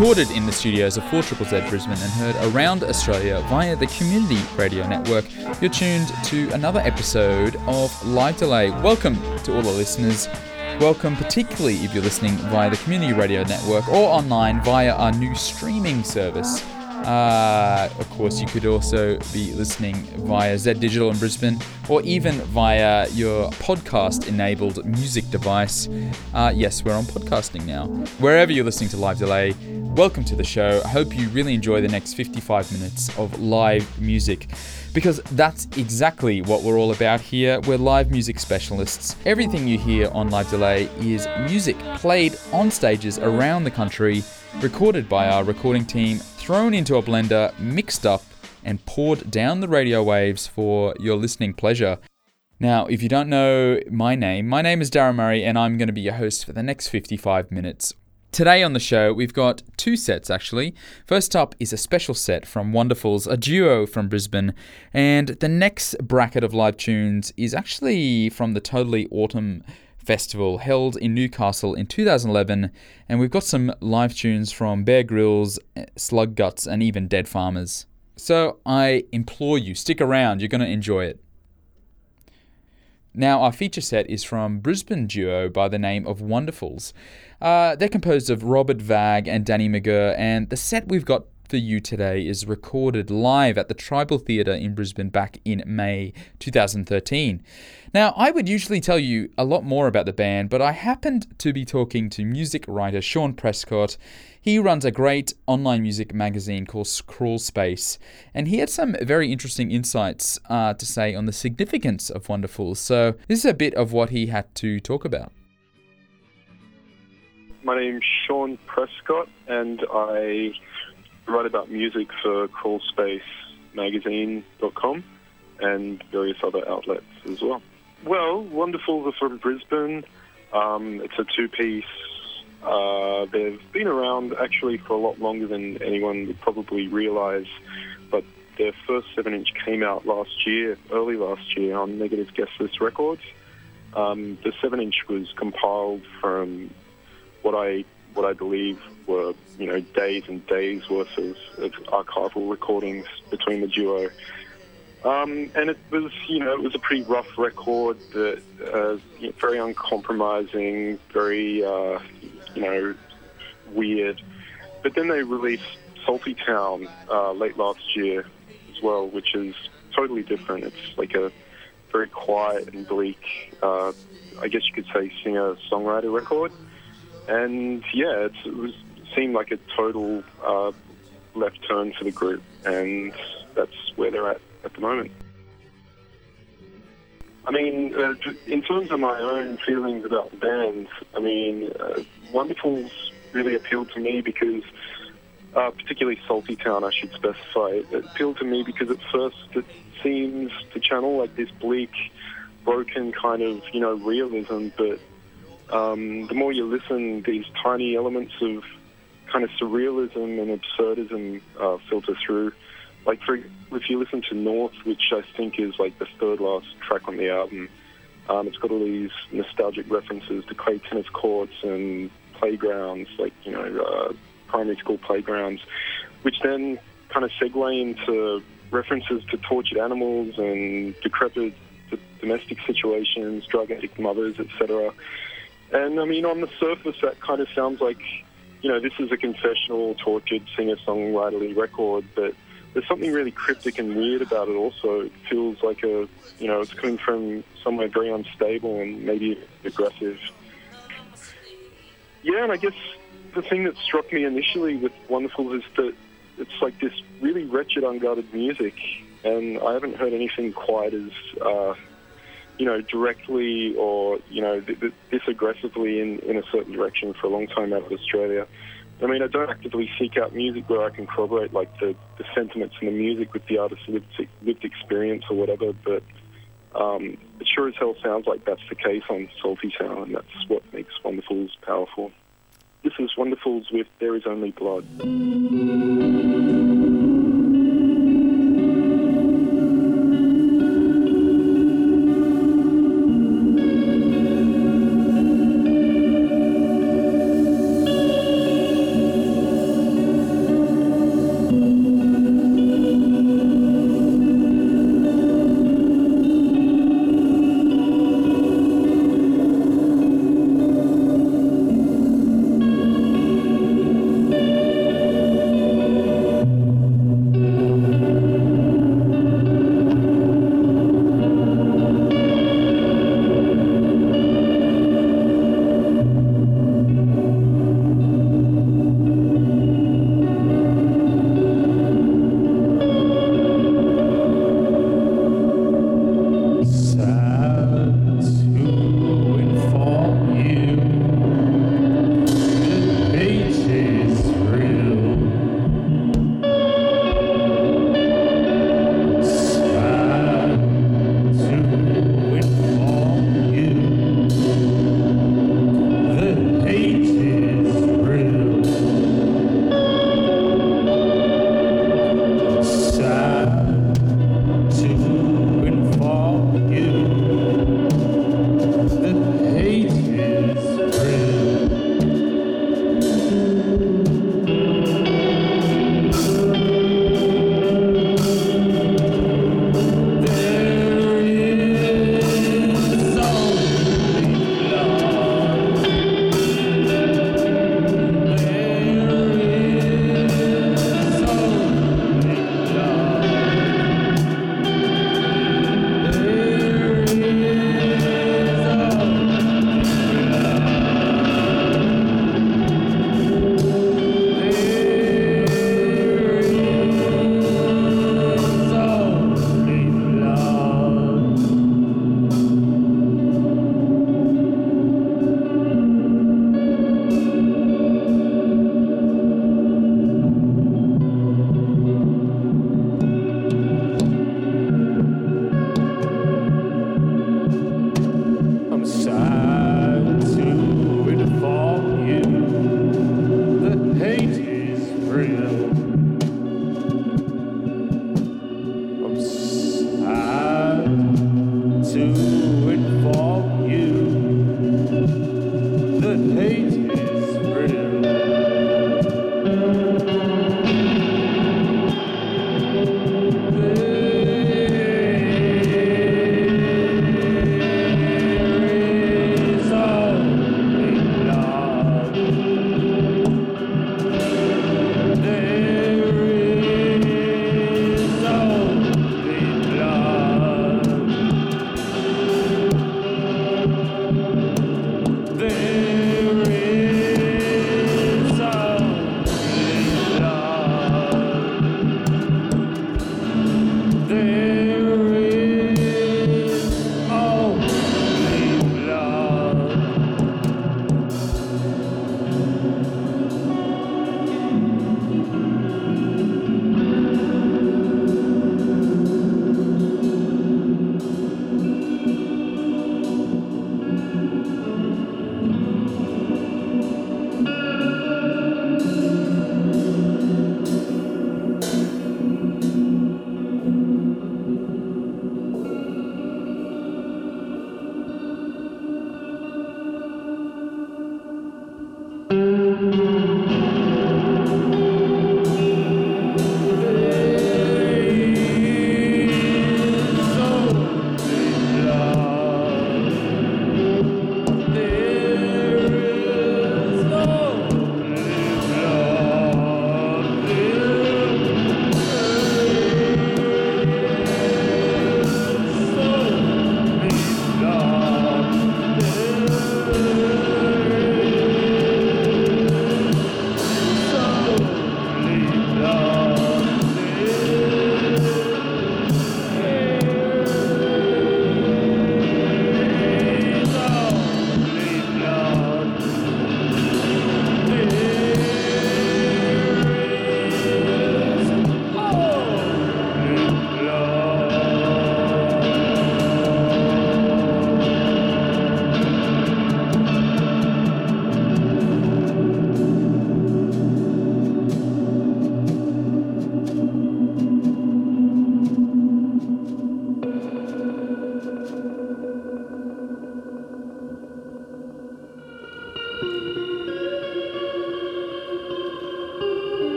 Recorded in the studios of 4 Z Brisbane and heard around Australia via the Community Radio Network, you're tuned to another episode of Live Delay. Welcome to all the listeners. Welcome, particularly if you're listening via the Community Radio Network or online via our new streaming service. Uh, of course, you could also be listening via Z Digital in Brisbane or even via your podcast enabled music device. Uh, yes, we're on podcasting now. Wherever you're listening to Live Delay, welcome to the show. I hope you really enjoy the next 55 minutes of live music because that's exactly what we're all about here. We're live music specialists. Everything you hear on Live Delay is music played on stages around the country, recorded by our recording team thrown into a blender, mixed up, and poured down the radio waves for your listening pleasure. Now, if you don't know my name, my name is Darren Murray, and I'm going to be your host for the next 55 minutes. Today on the show, we've got two sets actually. First up is a special set from Wonderfuls, a duo from Brisbane, and the next bracket of live tunes is actually from the Totally Autumn Festival held in Newcastle in 2011, and we've got some live tunes from Bear Grylls, Slug Guts, and even Dead Farmers. So I implore you, stick around, you're going to enjoy it. Now, our feature set is from Brisbane duo by the name of Wonderfuls. Uh, they're composed of Robert Vag and Danny McGurr, and the set we've got for you today is recorded live at the Tribal Theatre in Brisbane back in May 2013. Now, I would usually tell you a lot more about the band, but I happened to be talking to music writer Sean Prescott. He runs a great online music magazine called Crawl Space, and he had some very interesting insights uh, to say on the significance of Wonderful. So, this is a bit of what he had to talk about. My name's Sean Prescott, and I write about music for crawlspacemagazine.com and various other outlets as well. Well, Wonderfuls are from Brisbane. Um, it's a two-piece. Uh, they've been around actually for a lot longer than anyone would probably realise, but their first seven-inch came out last year, early last year, on Negative Guest List Records. Um, the seven-inch was compiled from what I what I believe were you know days and days worth of, of archival recordings between the duo. Um, and it was, you know, it was a pretty rough record, that uh, very uncompromising, very, uh, you know, weird. But then they released Salty Town uh, late last year as well, which is totally different. It's like a very quiet and bleak, uh, I guess you could say, singer-songwriter record. And yeah, it was seemed like a total uh, left turn for the group, and that's where they're at at the moment. I mean, uh, in terms of my own feelings about the band, I mean, uh, Wonderfuls really appealed to me because, uh, particularly Salty Town, I should specify, it appealed to me because at first it seems to channel like this bleak, broken kind of, you know, realism, but um, the more you listen, these tiny elements of kind of surrealism and absurdism uh, filter through. Like, for if you listen to North, which I think is like the third last track on the album, um, it's got all these nostalgic references to clay tennis courts and playgrounds, like you know, uh, primary school playgrounds, which then kind of segue into references to tortured animals and decrepit domestic situations, drug addict mothers, etc. And I mean, on the surface, that kind of sounds like, you know, this is a confessional, tortured singer-songwriterly record, but there's something really cryptic and weird about it. Also, it feels like a, you know, it's coming from somewhere very unstable and maybe aggressive. Yeah, and I guess the thing that struck me initially with Wonderful is that it's like this really wretched, unguarded music, and I haven't heard anything quite as uh, you know, directly or, you know, th- th- this aggressively in, in a certain direction for a long time out of Australia. I mean, I don't actively seek out music where I can corroborate, like, the, the sentiments in the music with the artist's lived, lived experience or whatever, but um, it sure as hell sounds like that's the case on Salty Town, and that's what makes Wonderfuls powerful. This is Wonderfuls with There Is Only Blood.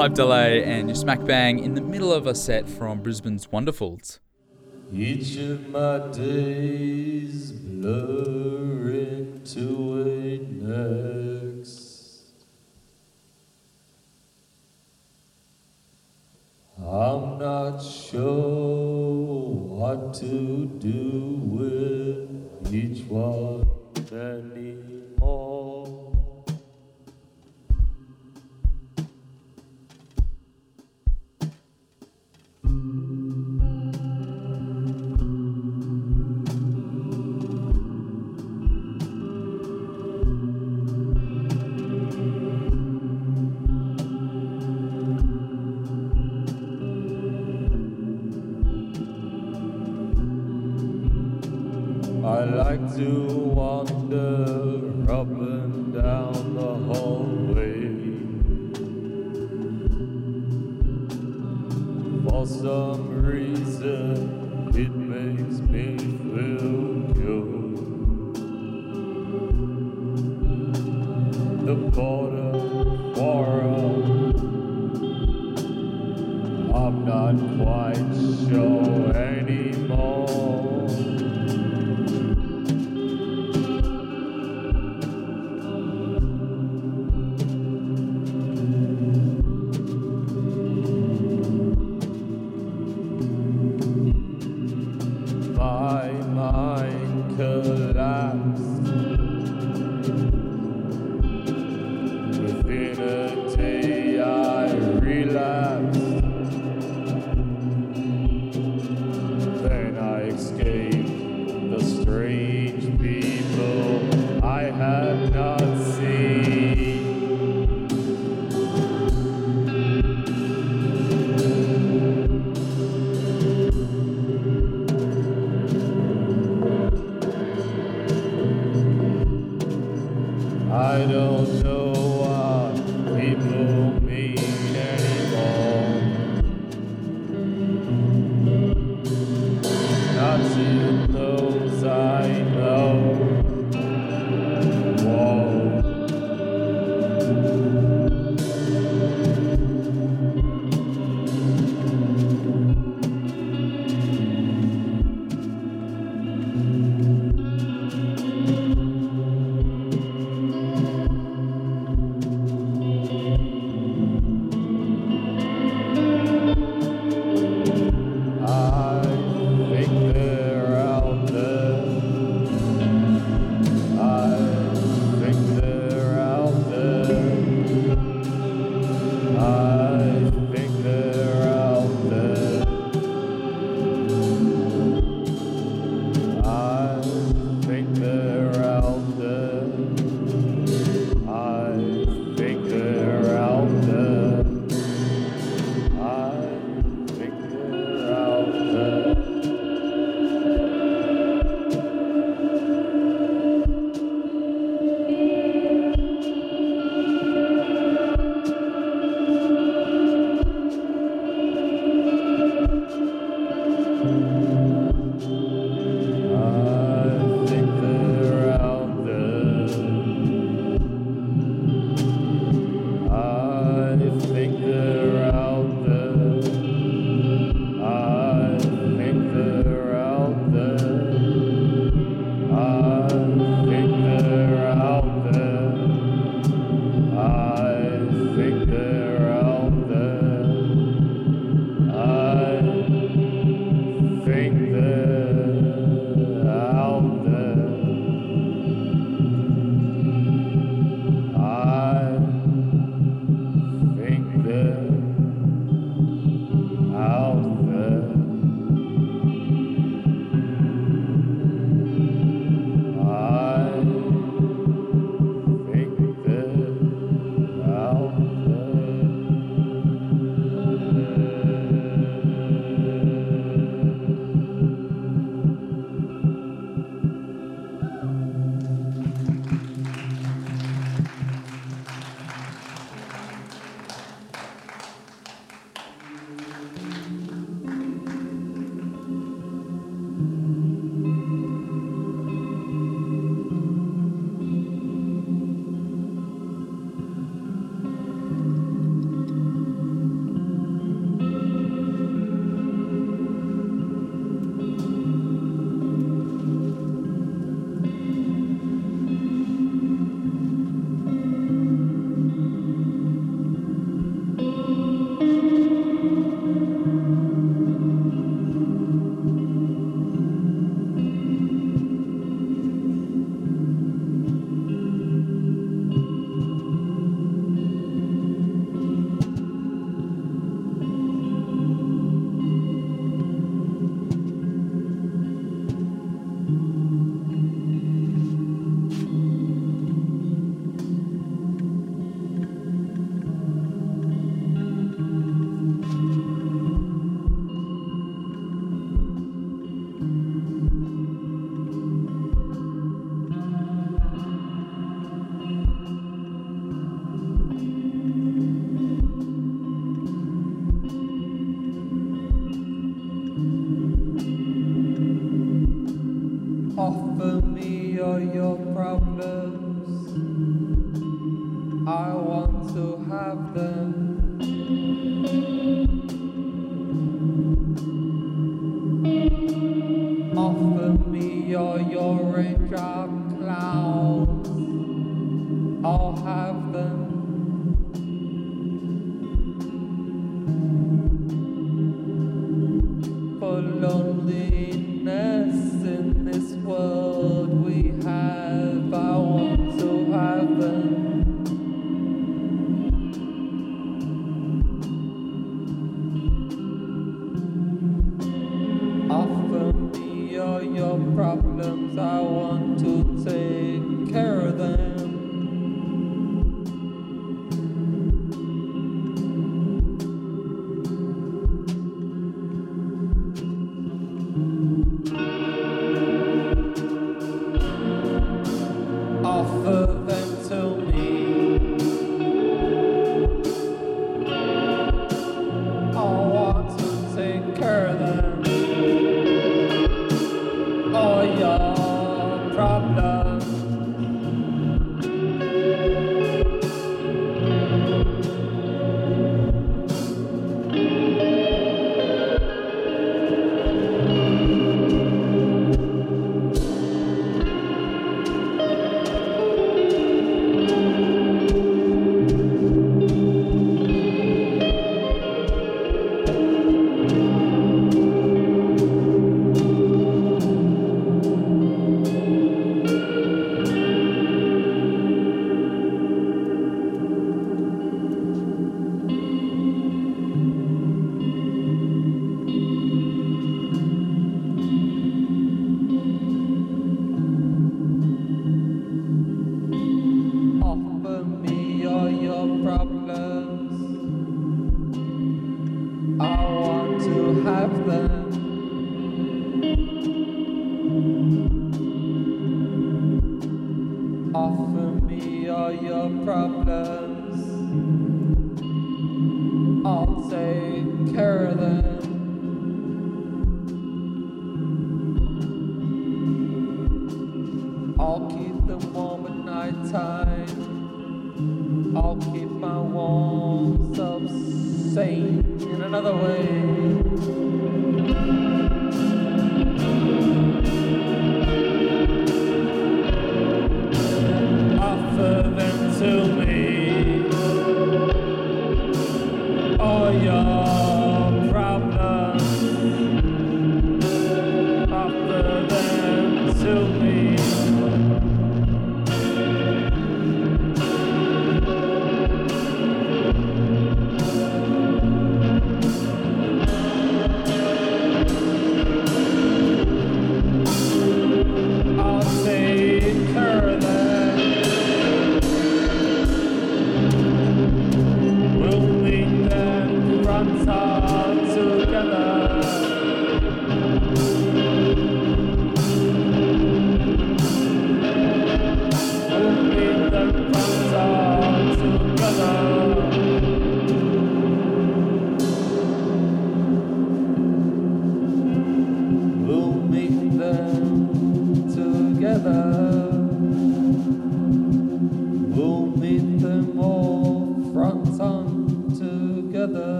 hype delay and your smack bang in the middle of a set from Brisbane's Wonderfuls. Each of my days. I like to wander up and down the hallway. For some reason, your problems. I want to have them.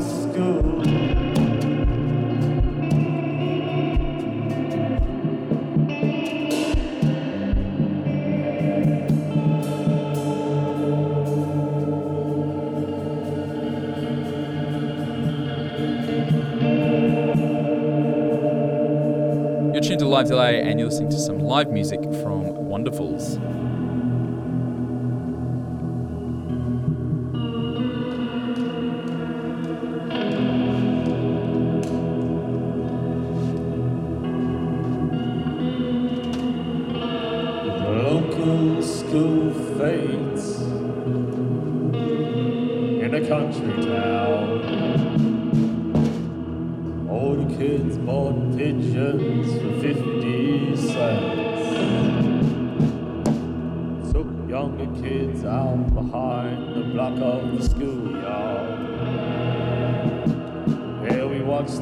You're tuned to Live Delay and you're listening to some live music from Wonderfuls.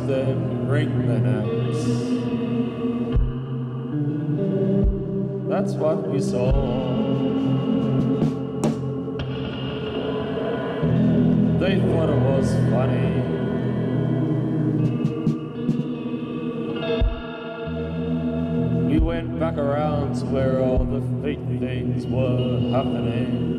thousand ring minutes. That's what we saw. They thought it was funny. We went back around to where all the fake things were happening.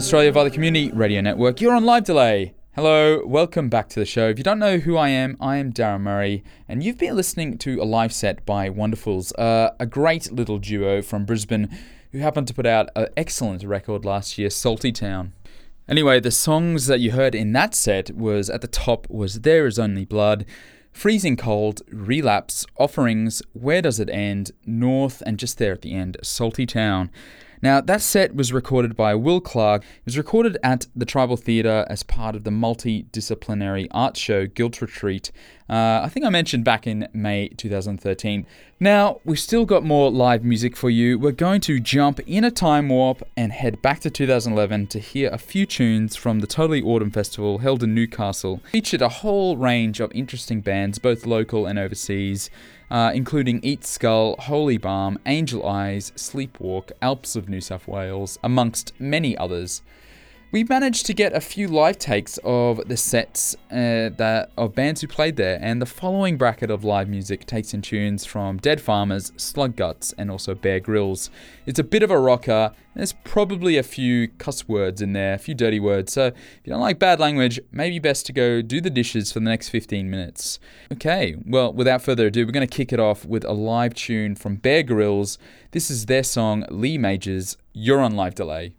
Australia via the Community Radio Network, you're on live delay. Hello, welcome back to the show. If you don't know who I am, I am Darren Murray, and you've been listening to a live set by Wonderfuls, uh, a great little duo from Brisbane who happened to put out an excellent record last year, Salty Town. Anyway, the songs that you heard in that set was at the top was There Is Only Blood, Freezing Cold, Relapse, Offerings, Where Does It End, North, and just there at the end, Salty Town. Now, that set was recorded by Will Clark. It was recorded at the Tribal Theatre as part of the multidisciplinary art show Guilt Retreat. Uh, I think I mentioned back in May 2013. Now, we've still got more live music for you. We're going to jump in a time warp and head back to 2011 to hear a few tunes from the Totally Autumn Festival held in Newcastle. Featured a whole range of interesting bands, both local and overseas uh, including Eat Skull, Holy Balm, Angel Eyes, Sleepwalk, Alps of New South Wales, amongst many others. We managed to get a few live takes of the sets uh, that of bands who played there, and the following bracket of live music takes in tunes from Dead Farmers, Slug Guts, and also Bear Grylls. It's a bit of a rocker. There's probably a few cuss words in there, a few dirty words. So if you don't like bad language, maybe best to go do the dishes for the next 15 minutes. Okay, well, without further ado, we're going to kick it off with a live tune from Bear Grylls. This is their song Lee Majors. You're on live delay.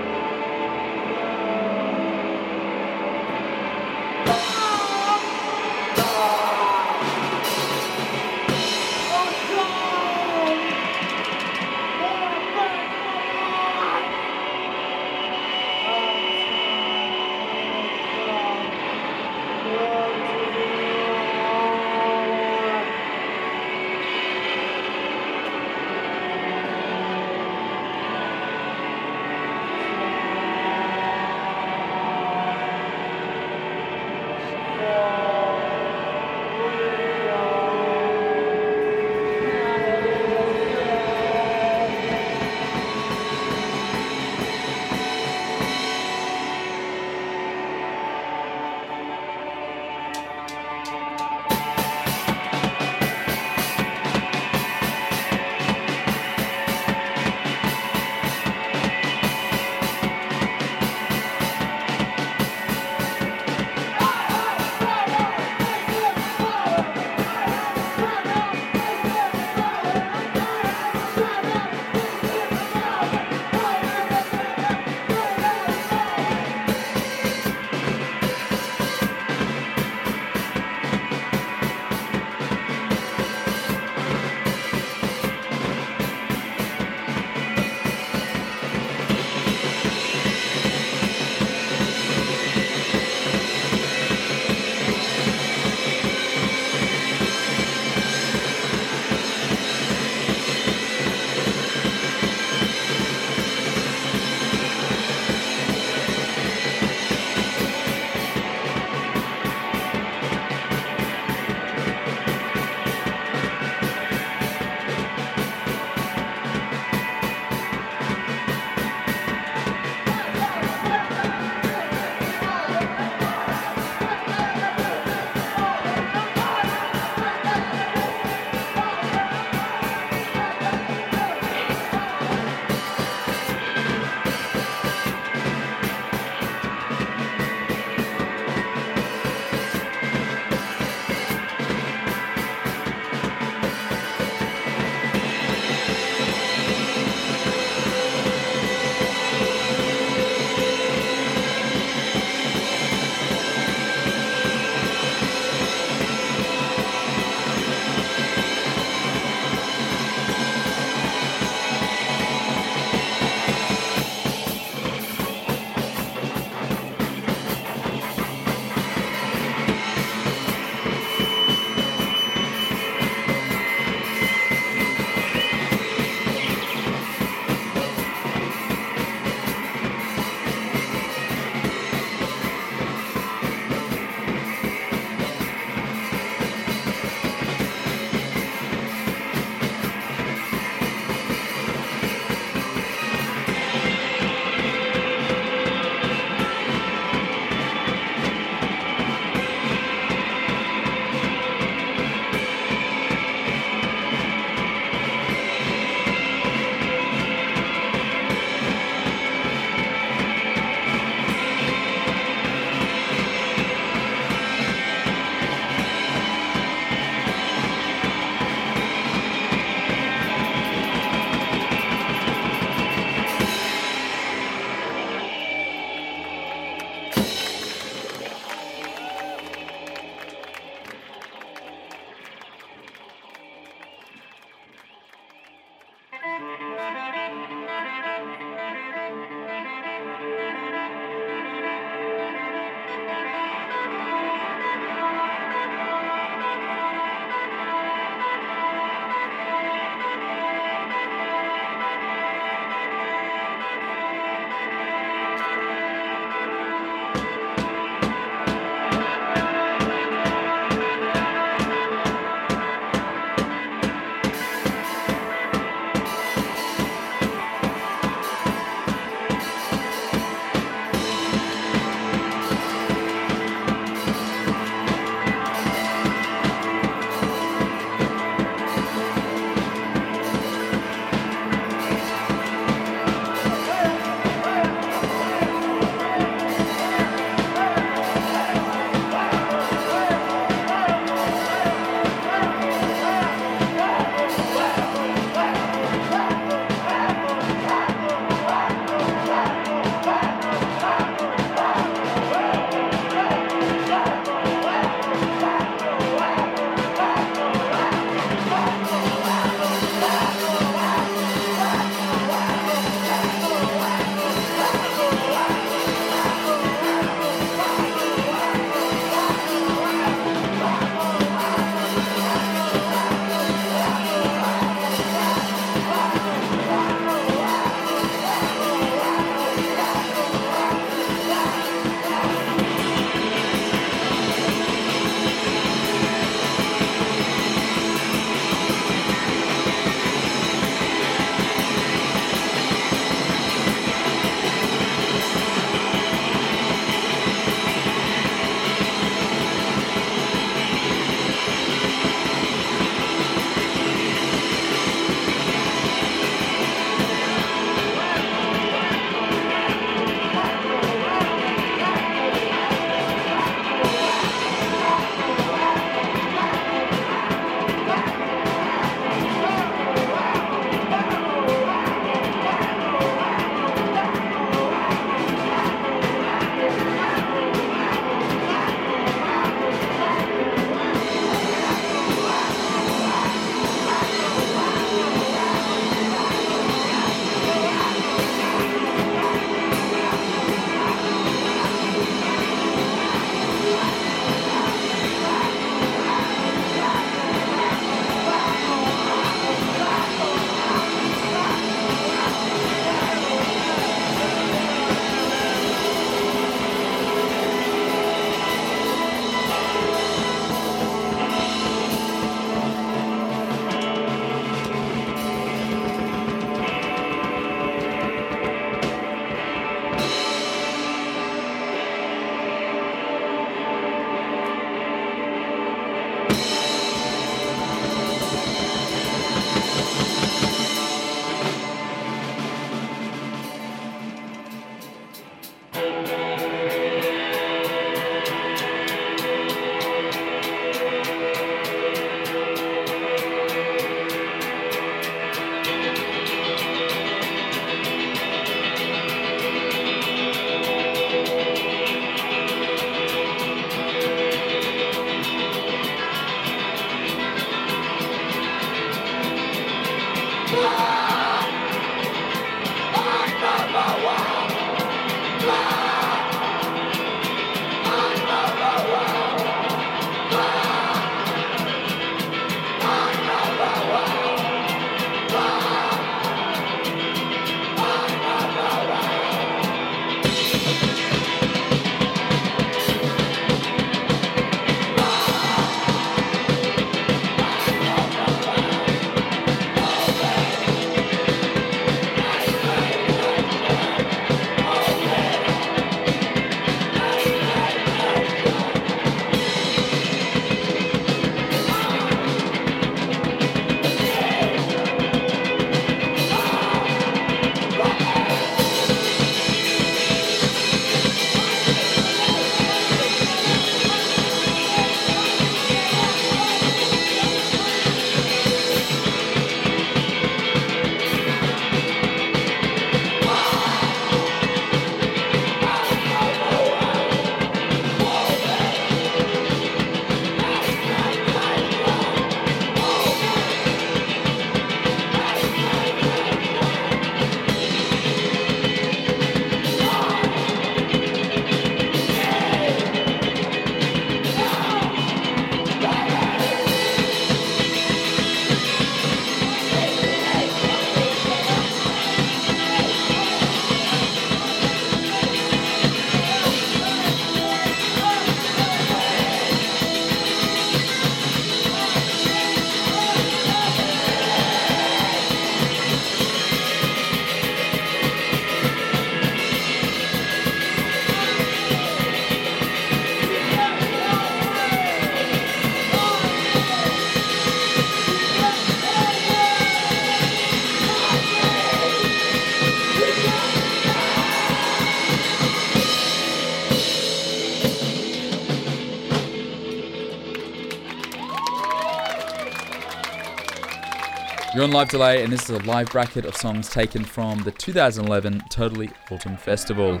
You're on live delay, and this is a live bracket of songs taken from the 2011 Totally Autumn Festival.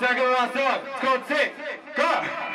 Second last song. It's called. Go.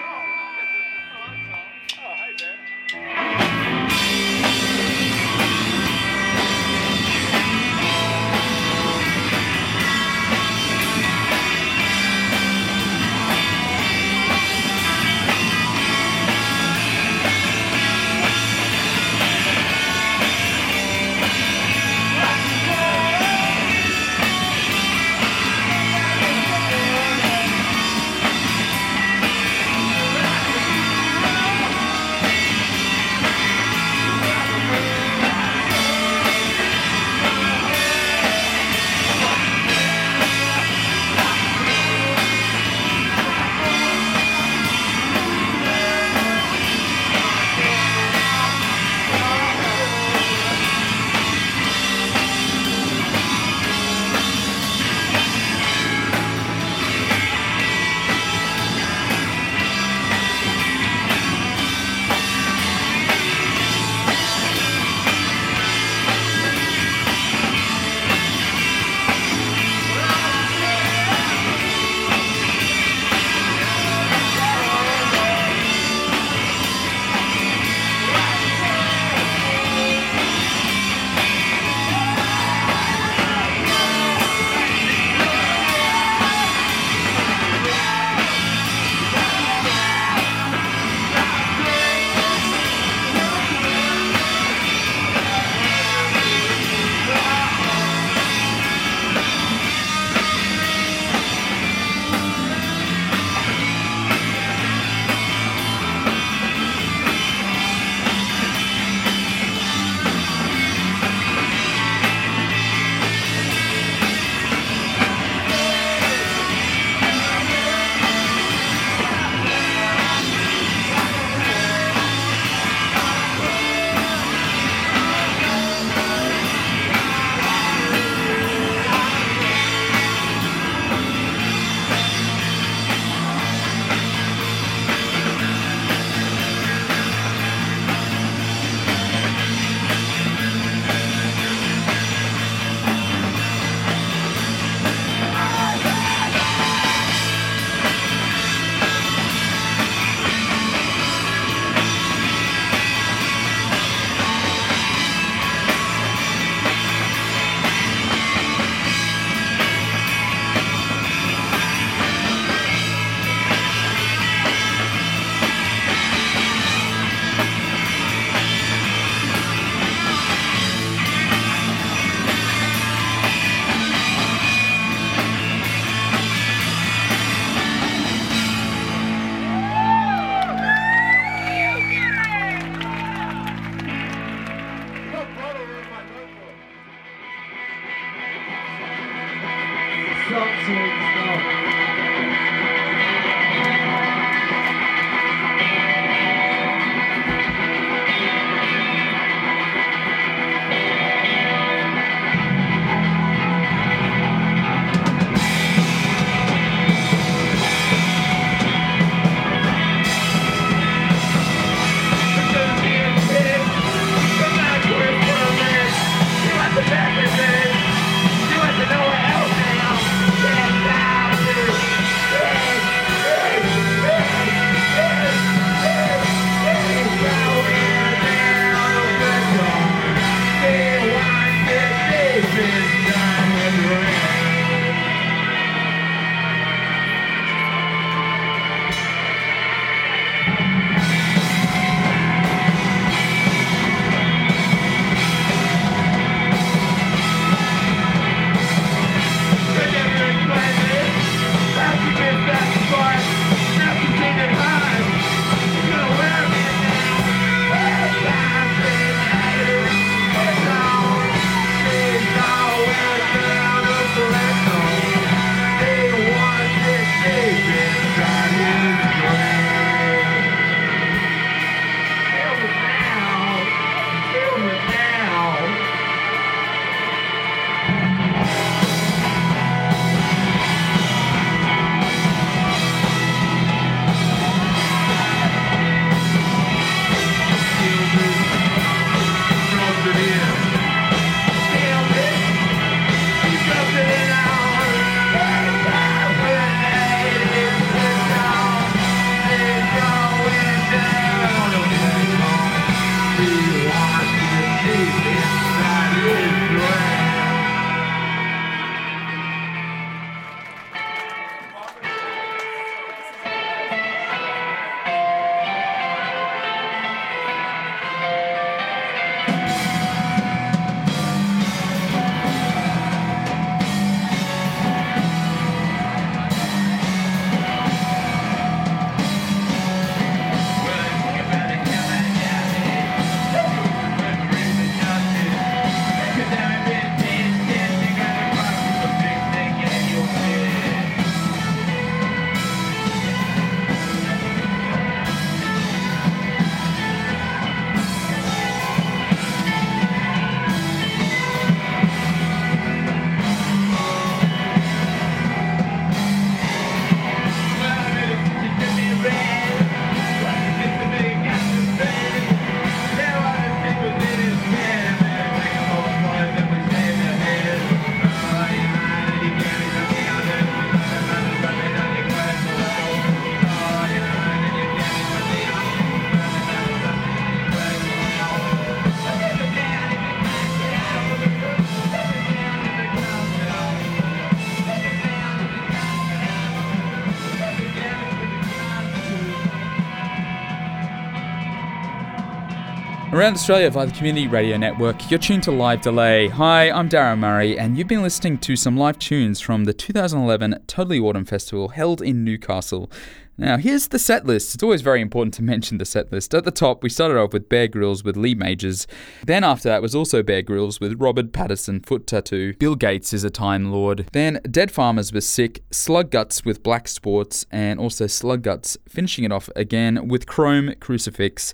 Around Australia via the Community Radio Network, you're tuned to Live Delay. Hi, I'm Darren Murray, and you've been listening to some live tunes from the 2011 Totally Autumn Festival held in Newcastle. Now, here's the set list. It's always very important to mention the set list. At the top, we started off with Bear Grylls with Lee Majors. Then after that was also Bear Grylls with Robert Patterson, Foot Tattoo. Bill Gates is a Time Lord. Then Dead Farmers was Sick, Slug Guts with Black Sports, and also Slug Guts finishing it off again with Chrome Crucifix.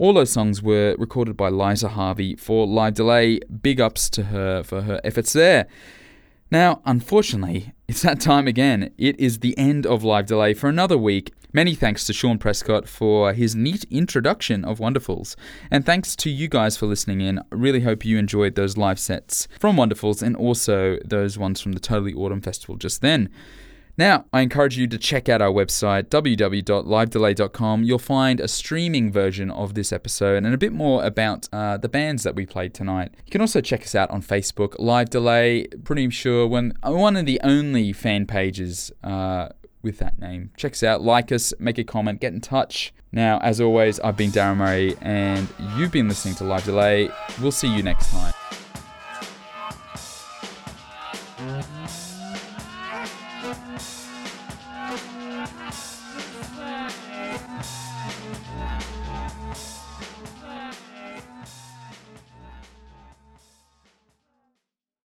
All those songs were recorded by Liza Harvey for Live Delay. Big ups to her for her efforts there. Now, unfortunately, it's that time again. It is the end of Live Delay for another week. Many thanks to Sean Prescott for his neat introduction of Wonderfuls. And thanks to you guys for listening in. I really hope you enjoyed those live sets from Wonderfuls and also those ones from the Totally Autumn Festival just then. Now, I encourage you to check out our website, www.livedelay.com. You'll find a streaming version of this episode and a bit more about uh, the bands that we played tonight. You can also check us out on Facebook, Live Delay. Pretty sure when one of the only fan pages uh, with that name. Check us out, like us, make a comment, get in touch. Now, as always, I've been Darren Murray, and you've been listening to Live Delay. We'll see you next time.